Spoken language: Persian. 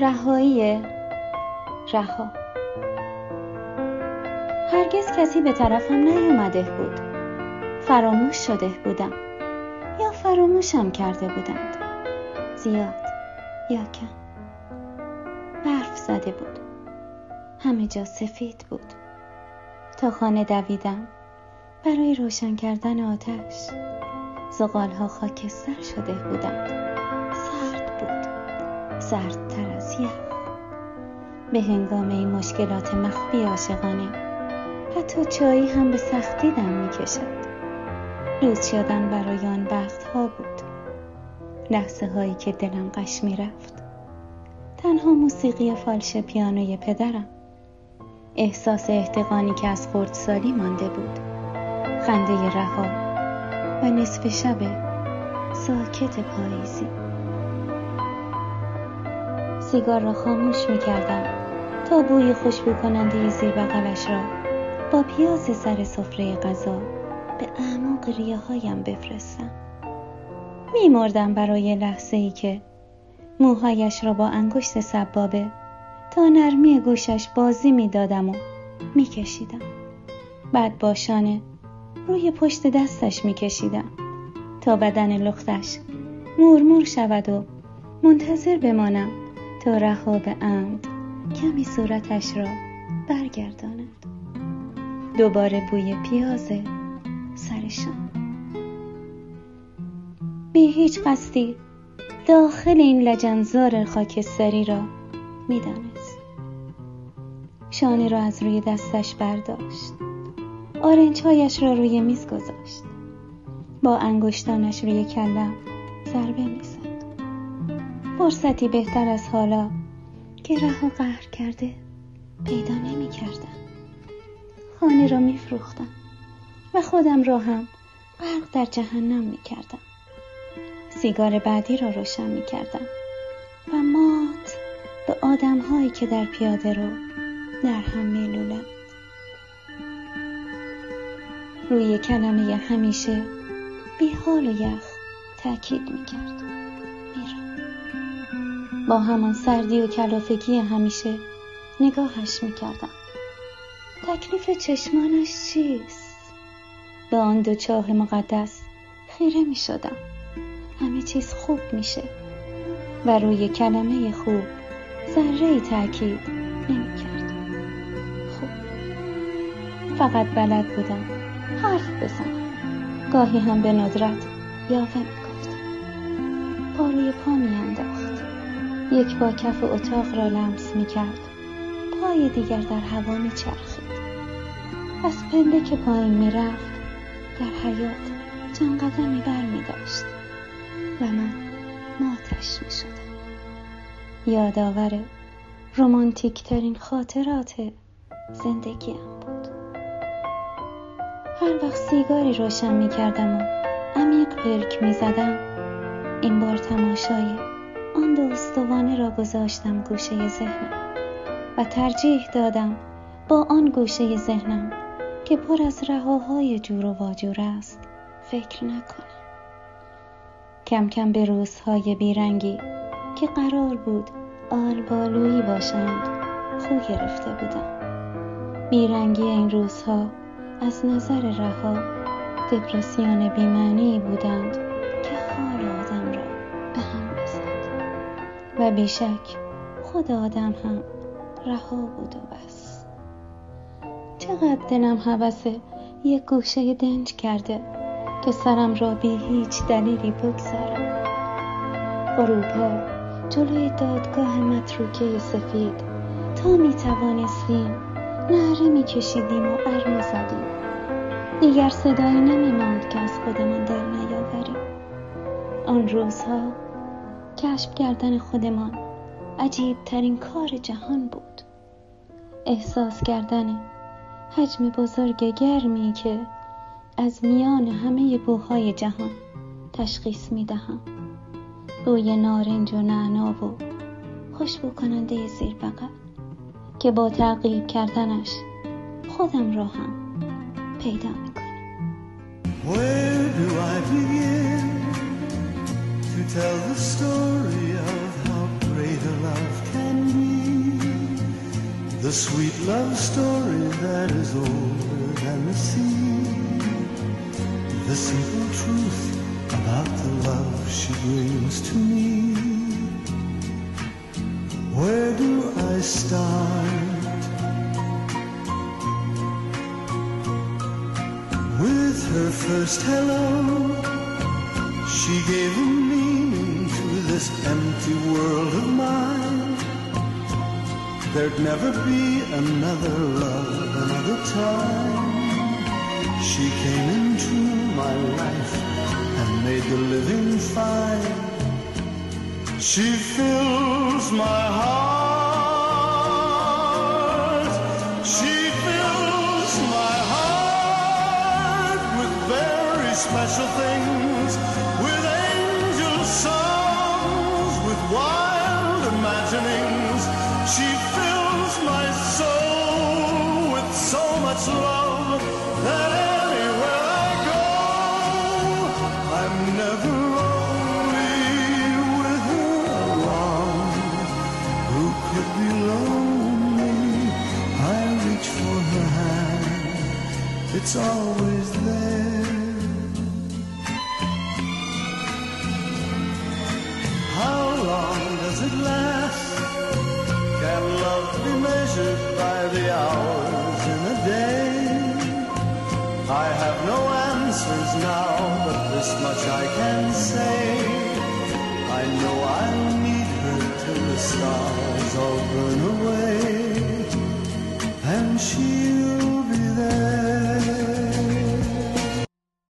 رهایی رها. هرگز کسی به طرفم نیومده بود. فراموش شده بودم. یا فراموشم کرده بودند. زیاد یا کم. برف زده بود. همه جا سفید بود. تا خانه دویدم. برای روشن کردن آتش. زغال ها خاکستر شده بودند. سردتر از یخ به هنگام این مشکلات مخفی عاشقانه حتی چایی هم به سختی دم می کشد روز شدن برای آن وقت ها بود. لحظه هایی که دلم قش می رفت. تنها موسیقی فالش پیانوی پدرم. احساس احتقانی که از خردسالی مانده بود. خنده رها و نصف شب ساکت پاییزی. سیگار را خاموش می کردم تا بوی خوشبو کننده زیر بغلش را. با پیاز سر سفره غذا به اعماق ریه هایم بفرستم. میمردم برای لحظه ای که موهایش را با انگشت سبابه تا نرمی گوشش بازی می‌دادم و میکشیدم. بعد با شانه روی پشت دستش میکشیدم تا بدن لختش مورمور شود و منتظر بمانم. تا رها به عمد کمی صورتش را برگرداند. دوباره بوی پیاز سرشان. بی هیچ قصدی داخل این لجنزار خاکستری را می‌دانست. شانه را از روی دستش برداشت. آرنجهایش را روی میز گذاشت. با انگشتانش روی کلم ضربه می‌زد. فرصتی بهتر از حالا که رها قهر کرده پیدا نمی کردم. خانه را می فروختم و خودم را هم غرق در جهنم می کردم. سیگار بعدی را روشن می کردم و مات به آدم هایی که در پیاده رو در هم می روی کلمه همیشه بی حال و یخ تأکید می کرد. با همان سردی و کلافگی همیشه نگاهش می‌کردم. تکلیف چشمانش چیست؟ به آن دو چاه مقدس خیره می شدم همه چیز خوب میشه و روی کلمه خوب ذره تاکید نمی کرد خوب فقط بلد بودم حرف بزنم. گاهی هم به ندرت یاوه می گفتم پا روی پا می یک با کف اتاق را لمس می کرد پای دیگر در هوا می چرخید از پله که پایین می رفت در حیات چند قدمی بر می داشت و من ماتش می شدم یادآور رومانتیک ترین خاطرات زندگیم بود. هر وقت سیگاری روشن می کردم و عمیق پلک می زدم این بار تماشای آن دوستوانه را گذاشتم گوشه ذهنم و ترجیح دادم با آن گوشه ذهنم که پر از رهاهای جور و واجور است فکر نکنم. کم کم به روزهای بیرنگی که قرار بود آلبالویی باشند خو گرفته بودم. بیرنگی این روزها از نظر رها دپرسیون بیمعنی بودند. و بیشک خود آدم هم رها بود و بس. چقدر دلم حوث یک گوشه دنج کرده که سرم را بی هیچ دلیلی بگذارم. غروبها جلوی دادگاه متروکه سفید تا می توانستیم نهره می کشیدیم و ار زدیم. دیگر صدایی نمی ماند که از خودمان در نیاوریم. آن روزها کشف کردن خودمان عجیب ترین کار جهان بود. احساس کردن حجم بزرگ گرمی که از میان همه بوهای جهان تشخیص می دهم بوی نارنج و نعنا و خوشبو کننده زیر بغل که با تعقیب کردنش خودم را هم پیدا می کنم tell the story of how great a love can be. The sweet love story that is older than the sea. The simple truth about the love she brings to me. Where do I start? With her first hello, she gave to this empty world of mine. There'd never be another love, another time. She came into my life and made the living fine. She fills my heart. She fills my heart with very special things, it's always there. How long does it last? Can love be measured by the hours in a day? I have no answers now, but this much I can say. I know I'll need her till the stars all burn away, and she'll